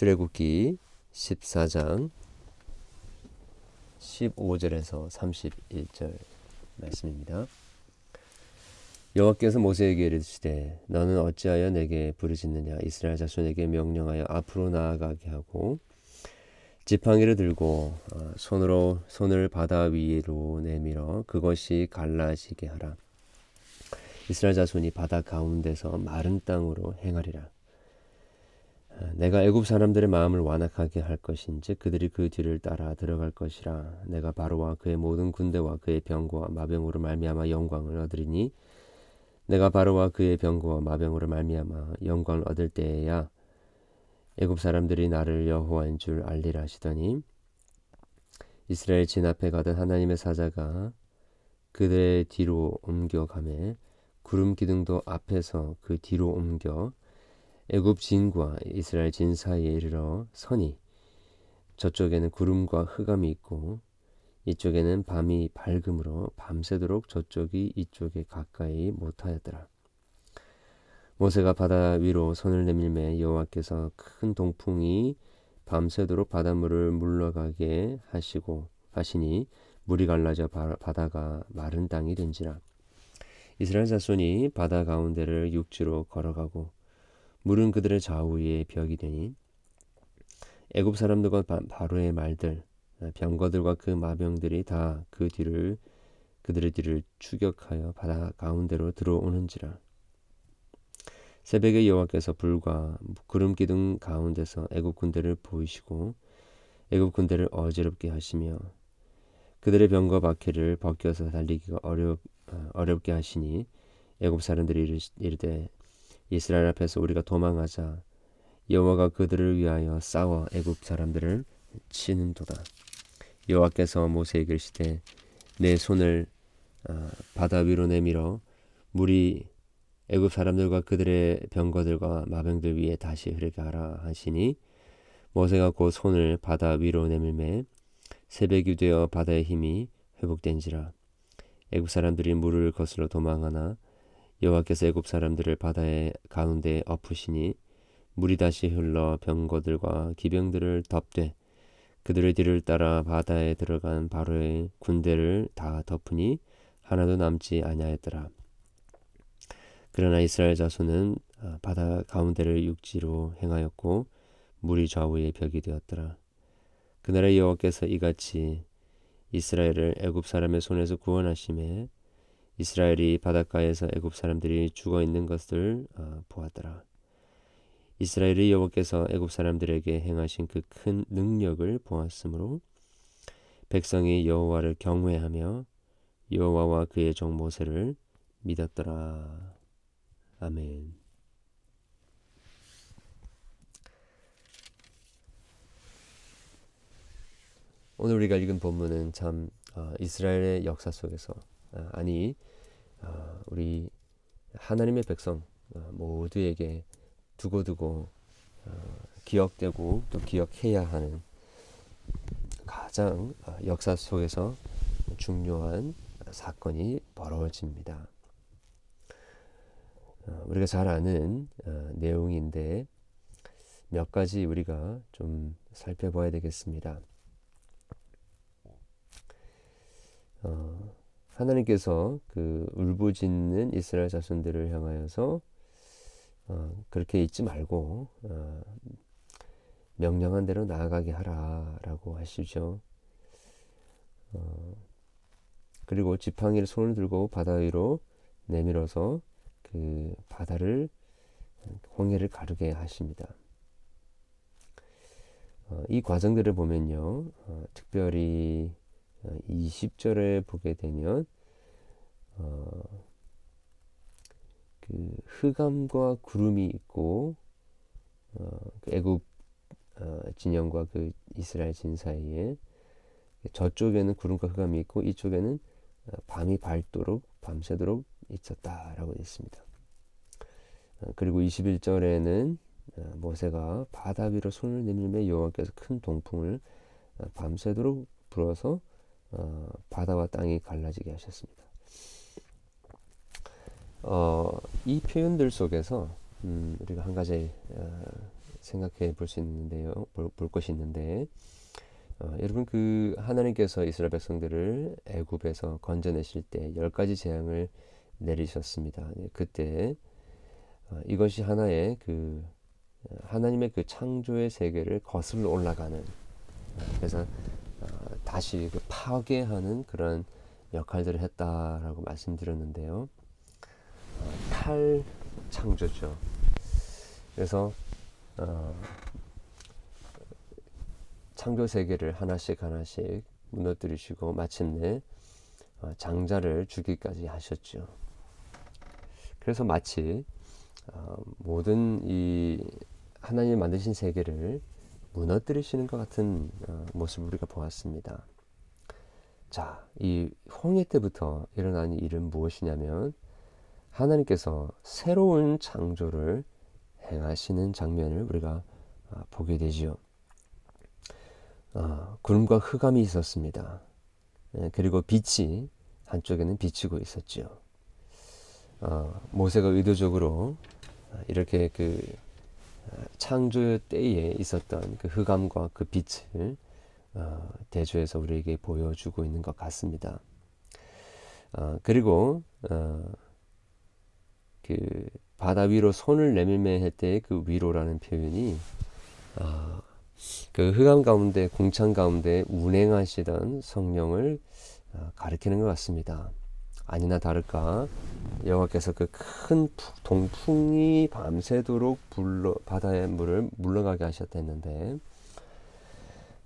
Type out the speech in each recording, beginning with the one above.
출애굽기 14장 15절에서 31절 말씀입니다. 여호와께서 모세에게 이르시되 너는 어찌하여 내게 부르짖느냐? 이스라엘 자손에게 명령하여 앞으로 나아가게 하고 지팡이를 들고 어, 손으로 손을 바다 위로 내밀어 그것이 갈라지게 하라. 이스라엘 자손이 바다 가운데서 마른 땅으로 행하리라 내가 애굽 사람들의 마음을 완악하게 할 것인지 그들이 그 뒤를 따라 들어갈 것이라. 내가 바로와 그의 모든 군대와 그의 병거와 마병으로 말미암아 영광을 얻으리니 내가 바로와 그의 병거와 마병으로 말미암아 영광을 얻을 때에야 애굽 사람들이 나를 여호와인 줄 알리라 하시더니 이스라엘 진 앞에 가던 하나님의 사자가 그들의 뒤로 옮겨 가매 구름 기둥도 앞에서 그 뒤로 옮겨 애굽 진과 이스라엘 진 사이에 이르러 서니 저쪽에는 구름과 흑암이 있고 이쪽에는 밤이 밝음으로 밤새도록 저쪽이 이쪽에 가까이 못하였더라. 모세가 바다 위로 손을 내밀매 여호와께서 큰 동풍이 밤새도록 바닷물을 물러가게 하시고 하시니 물이 갈라져 바다가 마른 땅이 된지라. 이스라엘 자손이 바다 가운데를 육지로 걸어가고 물은 그들의 좌우에 벽이 되니 애굽 사람들과 바로의 말들 병거들과 그 마병들이 다 그 뒤를 그들의 뒤를 추격하여 바다 가운데로 들어오는지라. 새벽에 여호와께서 불과 구름 기둥 가운데서 애굽 군대를 보이시고 애굽 군대를 어지럽게 하시며 그들의 병거 바퀴를 벗겨서 달리기가 어렵 어, 어렵게 하시니 애굽 사람들이 이르되 이스라엘 앞에서 우리가 도망하자 여호와가 그들을 위하여 싸워 애굽 사람들을 치는도다. 여호와께서 모세에게 이르시되 내 손을 어, 바다 위로 내밀어 물이 애굽 사람들과 그들의 병거들과 마병들 위에 다시 흐르게 하라 하시니 모세가 곧 손을 바다 위로 내밀매 새벽이 되어 바다의 힘이 회복된지라 애굽 사람들이 물을 거슬러 도망하나 여호와께서 애굽 사람들을 바다의 가운데 엎으시니 물이 다시 흘러 병거들과 기병들을 덮되 그들의 뒤를 따라 바다에 들어간 바로의 군대를 다 덮으니 하나도 남지 아니하였더라. 그러나 이스라엘 자손은 아, 바다 가운데를 육지로 행하였고 물이 좌우에 벽이 되었더라. 그날의 여호와께서 이같이 이스라엘을 애굽 사람의 손에서 구원하심에 이스라엘이 바닷가에서 애굽 사람들이 죽어 있는 것을 어, 보았더라. 이스라엘이 여호와께서 애굽 사람들에게 행하신 그 큰 능력을 보았으므로 백성이 여호와를 경외하며 여호와와 그의 종 모세를 믿었더라. 아멘. 오늘 우리가 읽은 본문은 참 어, 이스라엘의 역사 속에서 어, 아니 어, 우리 하나님의 백성 어, 모두에게 두고두고 어, 기억되고 또 기억해야 하는 가장 역사 속에서 중요한 사건이 벌어집니다. 우리가 잘 아는 내용인데 몇 가지 우리가 좀 살펴봐야 되겠습니다. 어, 하나님께서 그 울부짖는 이스라엘 자손들을 향하여서 어, 그렇게 잊지 말고 어, 명령한 대로 나아가게 하라라고 하시죠. 어, 그리고 지팡이를 손을 들고 바다 위로 내밀어서 그 바다를 홍해를 가르게 하십니다. 어, 이 과정들을 보면요, 어, 특별히 20절에 보게 되면 어, 그 흑암과 구름이 있고 어, 그 애굽 어, 진영과 그 이스라엘 진 사이에 저쪽에는 구름과 흑암이 있고 이쪽에는 어, 밤이 밝도록 밤새도록 있었다라고 했습니다. 어, 그리고 21절에는 어, 모세가 바다 위로 손을 내밀며 여호와께서 큰 동풍을 밤새도록 불어서 어, 바다와 땅이 갈라지게 하셨습니다. 어, 이 표현들 속에서 음, 우리가 한 가지 어, 생각해 볼 수 있는데요. 볼, 볼 것이 있는데 어, 여러분 그 하나님께서 이스라엘 백성들을 애굽에서 건져내실 때 열 가지 재앙을 내리셨습니다. 네, 그때 어, 이것이 하나의 그 어, 하나님의 그 창조의 세계를 거슬러 올라가는 어, 그래서 어, 다시 그 파괴하는 그런 역할들을 했다라고 말씀드렸는데요. 어, 탈 창조죠. 그래서 어, 창조 세계를 하나씩 하나씩 무너뜨리시고 마침내 어, 장자를 주기까지 하셨죠. 그래서 마치 어, 모든 이 하나님이 만드신 세계를 무너뜨리시는 것 같은 어, 모습을 우리가 보았습니다. 자, 이 홍해 때부터 일어난 일은 무엇이냐면 하나님께서 새로운 창조를 행하시는 장면을 우리가 어, 보게 되지요. 어, 구름과 흑암이 있었습니다. 예, 그리고 빛이 한쪽에는 비치고 있었죠. 어, 모세가 의도적으로 이렇게 그 창조 때에 있었던 그 흑암과 그 빛을 어, 대조해서 우리에게 보여주고 있는 것 같습니다. 어, 그리고 어, 그 바다 위로 손을 내밀매 할때그 위로라는 표현이 어, 그 흑암 가운데 공창 가운데 운행하시던 성령을 어, 가리키는 것 같습니다. 아니나 다를까 여호와께서 그 큰 동풍이 밤새도록 불러 바다의 물을 물러가게 하셨다는데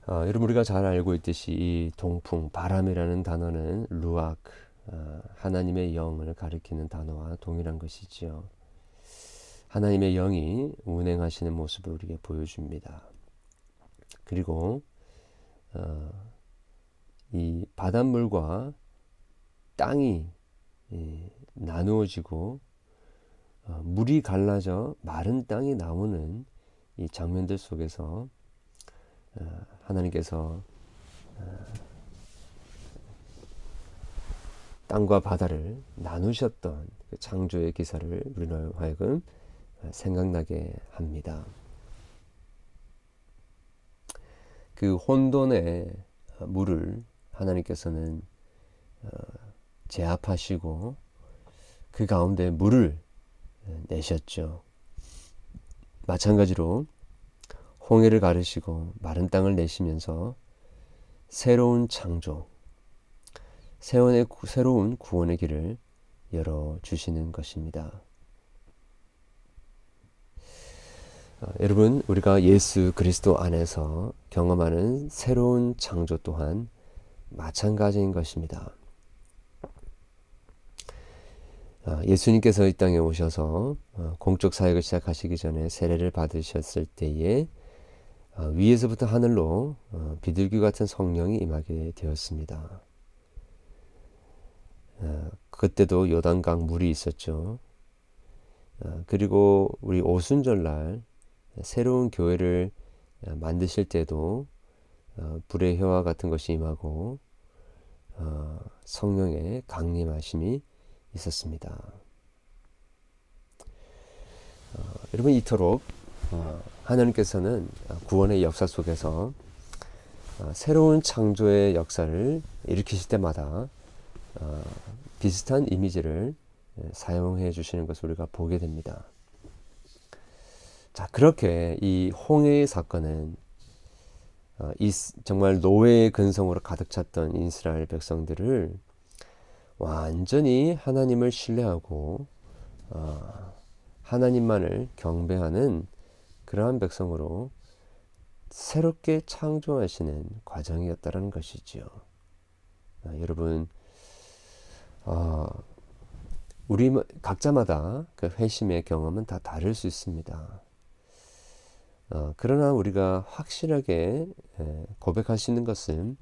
어, 여러분 우리가 잘 알고 있듯이 이 동풍 바람이라는 단어는 루악 어, 하나님의 영을 가리키는 단어와 동일한 것이지요. 하나님의 영이 운행하시는 모습을 우리에게 보여줍니다. 그리고 어, 이 바닷물과 땅이 예, 나누어지고 어, 물이 갈라져 마른 땅이 나오는 이 장면들 속에서 어, 하나님께서 어, 땅과 바다를 나누셨던 그 창조의 기사를 우리로 하여금 생각나게 합니다. 그 혼돈의 물을 하나님께서는 제압하시고 그 가운데 물을 내셨죠. 마찬가지로 홍해를 가르시고 마른 땅을 내시면서 새로운 창조, 새로운, 구원의 길을 열어 주시는 것입니다. 어, 여러분, 우리가 예수 그리스도 안에서 경험하는 새로운 창조 또한 마찬가지인 것입니다. 어, 예수님께서 이 땅에 오셔서 어, 공적 사역을 시작하시기 전에 세례를 받으셨을 때에 어, 위에서부터 하늘로 비둘기 같은 성령이 임하게 되었습니다. 그때도 요단강 물이 있었죠. 그리고 우리 오순절날 새로운 교회를 만드실 때도 불의 혀와 같은 것이 임하고 성령의 강림하심이 있었습니다. 어, 여러분 이토록 어, 하나님께서는 구원의 역사 속에서 어, 새로운 창조의 역사를 일으키실 때마다 어, 비슷한 이미지를 예, 사용해 주시는 것을 우리가 보게 됩니다. 자, 그렇게 이 홍해의 사건은 어, 이, 정말 노예의 근성으로 가득 찼던 이스라엘 백성들을 완전히 하나님을 신뢰하고 어, 하나님만을 경배하는 그러한 백성으로 새롭게 창조하시는 과정이었다는 것이지요. 아, 여러분, 어, 우리 각자마다 그 회심의 경험은 다 다를 수 있습니다. 어, 그러나 우리가 확실하게 고백할 수 있는 것은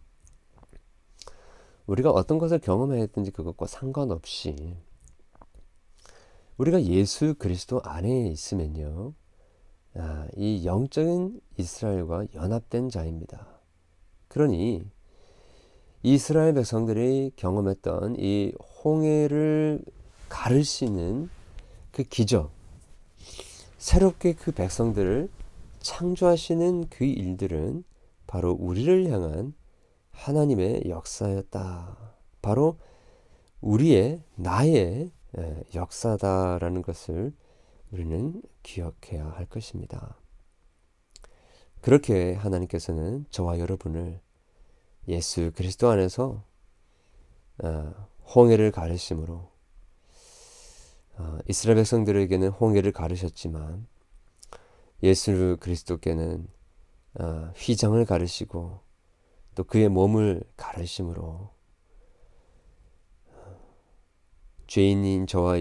우리가 어떤 것을 경험했든지 그것과 상관없이 우리가 예수 그리스도 안에 있으면요. 아, 이 영적인 이스라엘과 연합된 자입니다. 그러니 이스라엘 백성들이 경험했던 이 홍해를 가르시는 그 기적, 새롭게 그 백성들을 창조하시는 그 일들은 바로 우리를 향한 하나님의 역사였다. 바로 우리의 나의 역사다라는 것을 우리는 기억해야 할 것입니다. 그렇게 하나님께서는 저와 여러분을 예수 그리스도 안에서 어, 홍해를 가르심으로 어, 이스라엘 백성들에게는 홍해를 가르셨지만 예수 그리스도께는 어, 휘장을 가르시고 또 그의 몸을 가르심으로 죄인인 저와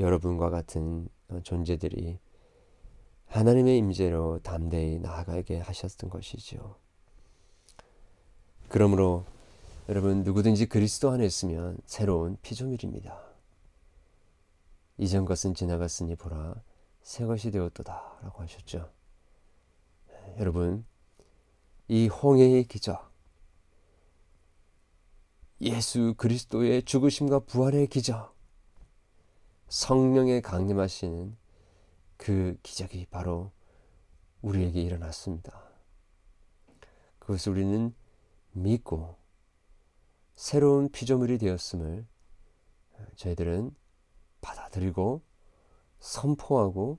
여러분과 같은 존재들이 하나님의 임재로 담대히 나아가게 하셨던 것이죠. 그러므로 여러분 누구든지 그리스도 안에 있으면 새로운 피조물입니다. 이전 것은 지나갔으니 보라 새 것이 되었도다라고 하셨죠. 네, 여러분 이 홍해의 기적 예수 그리스도의 죽으심과 부활의 기적 성령의 강림하시는 그 기적이 바로 우리에게 일어났습니다. 그것을 우리는 믿고 새로운 피조물이 되었음을 저희들은 받아들이고 선포하고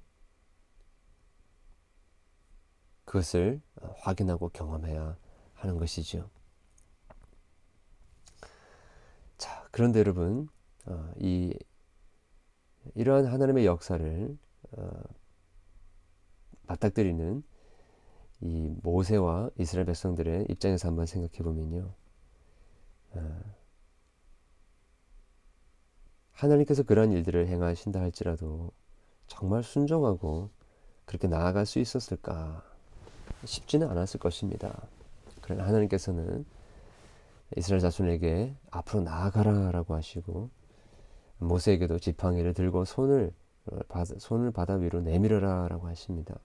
그것을 확인하고 경험해야 하는 것이죠. 자, 그런데 여러분, 어, 이 이러한 하나님의 역사를 어, 맞닥뜨리는 이 모세와 이스라엘 백성들의 입장에서 한번 생각해 보면요. 어, 하나님께서 그러한 일들을 행하신다 할지라도 정말 순종하고 그렇게 나아갈 수 있었을까 쉽지는 않았을 것입니다. 그러나 하나님께서는 이스라엘 자손에게 앞으로 나아가라라고 하시고 모세에게도 지팡이를 들고 손을 손을 바다 위로 내밀어라라고 하십니다.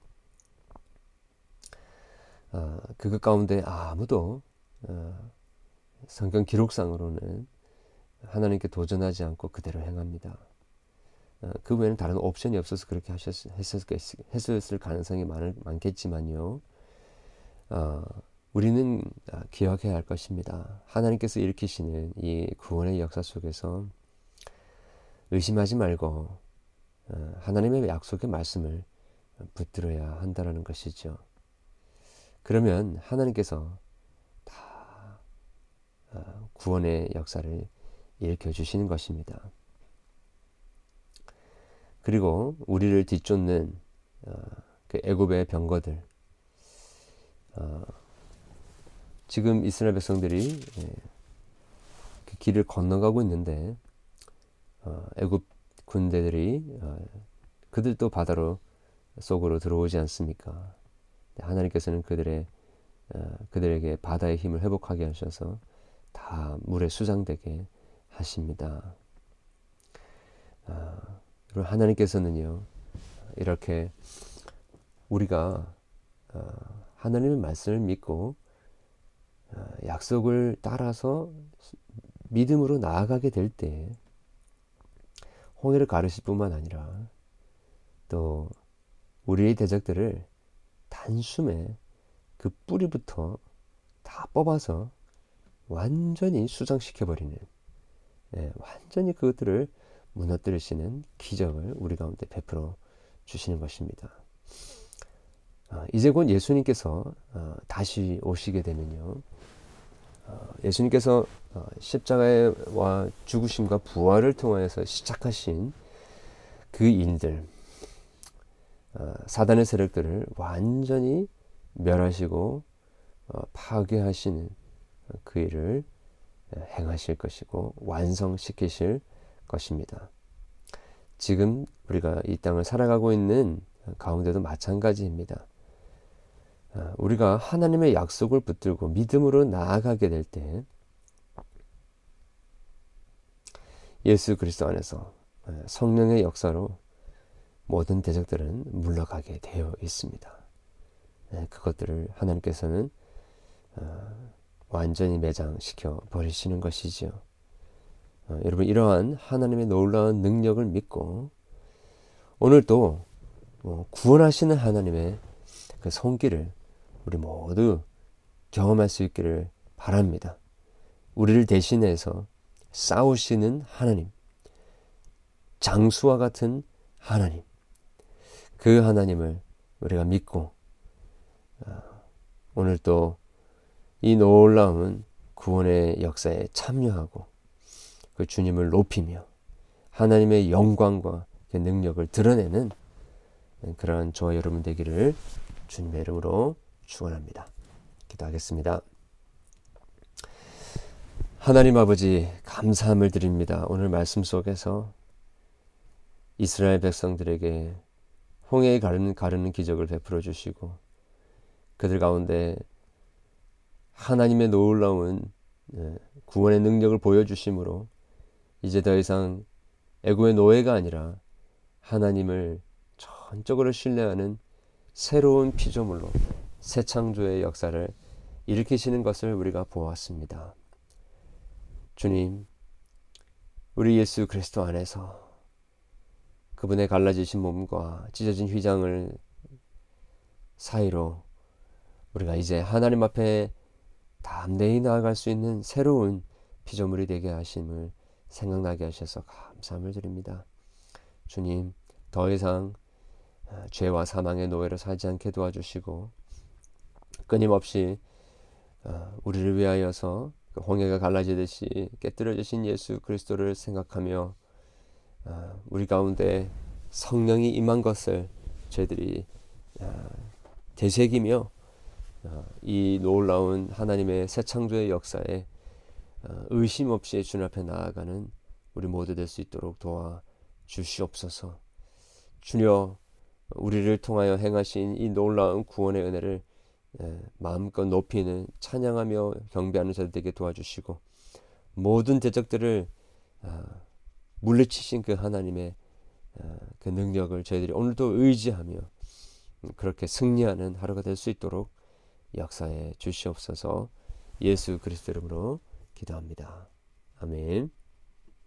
어, 그것 가운데 아무도 어, 성경 기록상으로는 하나님께 도전하지 않고 그대로 행합니다. 어, 그 외에는 다른 옵션이 없어서 그렇게 하셨, 했을, 가능성이 많, 많겠지만요. 어, 우리는 아, 기억해야 할 것입니다. 하나님께서 일으키시는 이 구원의 역사 속에서 의심하지 말고 어, 하나님의 약속의 말씀을 붙들어야 한다는 것이죠. 그러면 하나님께서 다 어, 구원의 역사를 일으켜 주시는 것입니다. 그리고 우리를 뒤쫓는 어, 그 애굽의 병거들 지금 이스라엘 백성들이 예, 그 길을 건너가고 있는데 어, 애굽 군대들이 어, 그들도 바다로 속으로 들어오지 않습니까? 하나님께서는 그들의 어, 그들에게 바다의 힘을 회복하게 하셔서 다 물에 수장되게 하십니다. 그리고 하나님께서는요 이렇게 우리가 하나님의 말씀을 믿고 약속을 따라서 믿음으로 나아가게 될 때 홍해를 가르실 뿐만 아니라 또 우리의 대적들을 단숨에 그 뿌리부터 다 뽑아서 완전히 수장시켜버리는 네, 완전히 그것들을 무너뜨리시는 기적을 우리 가운데 베풀어 주시는 것입니다. 어, 이제 곧 예수님께서 어, 다시 오시게 되면요. 어, 예수님께서 어, 십자가와 죽으심과 부활을 통하여서 시작하신 그 일들, 어, 사단의 세력들을 완전히 멸하시고 파괴하시는 그 일을 행하실 것이고 완성시키실 것입니다. 지금 우리가 이 땅을 살아가고 있는 가운데도 마찬가지입니다. 아, 우리가 하나님의 약속을 붙들고 믿음으로 나아가게 될 때 예수 그리스도 안에서 아, 성령의 역사로 모든 대적들은 물러가게 되어 있습니다. 네, 그것들을 하나님께서는 아, 완전히 매장시켜 버리시는 것이지요. 여러분 이러한 하나님의 놀라운 능력을 믿고 오늘도 뭐 구원하시는 하나님의 그 손길을 우리 모두 경험할 수 있기를 바랍니다. 우리를 대신해서 싸우시는 하나님, 장수와 같은 하나님, 그 하나님을 우리가 믿고 아, 오늘 또 이 놀라운 구원의 역사에 참여하고 그 주님을 높이며 하나님의 영광과 그 능력을 드러내는 그러한 저와 여러분 되기를 주님의 이름으로 축원합니다. 기도하겠습니다. 하나님 아버지 감사함을 드립니다. 오늘 말씀 속에서 이스라엘 백성들에게 홍해에 가르는, 가르는 기적을 베풀어 주시고 그들 가운데 하나님의 놀라운 예, 구원의 능력을 보여주심으로 이제 더 이상 애고의 노예가 아니라 하나님을 전적으로 신뢰하는 새로운 피조물로 새 창조의 역사를 일으키시는 것을 우리가 보았습니다. 주님, 우리 예수 그리스도 안에서 그분의 갈라지신 몸과 찢어진 휘장을 사이로 우리가 이제 하나님 앞에 담대히 나아갈 수 있는 새로운 피조물이 되게 하심을 생각나게 하셔서 감사함을 드립니다. 주님, 더 이상 아, 죄와 사망의 노예로 살지 않게 도와주시고 끊임없이 아, 우리를 위하여서 그 홍해가 갈라지듯이 깨뜨려주신 예수 그리스도를 생각하며 아, 우리 가운데 성령이 임한 것을 저희들이 되새기며 이 놀라운 하나님의 새 창조의 역사에 의심 없이 주님 앞에 나아가는 우리 모두 될 수 있도록 도와 주시옵소서. 주여 우리를 통하여 행하신 이 놀라운 구원의 은혜를 마음껏 높이는 찬양하며 경배하는 자들 되게 도와주시고 모든 대적들을 아, 물리치신 그 하나님의 아, 그 능력을 저희들이 오늘도 의지하며 그렇게 승리하는 하루가 될 수 있도록 역사에 주시옵소서 예수 그리스도 이름으로 기도합니다. 아멘.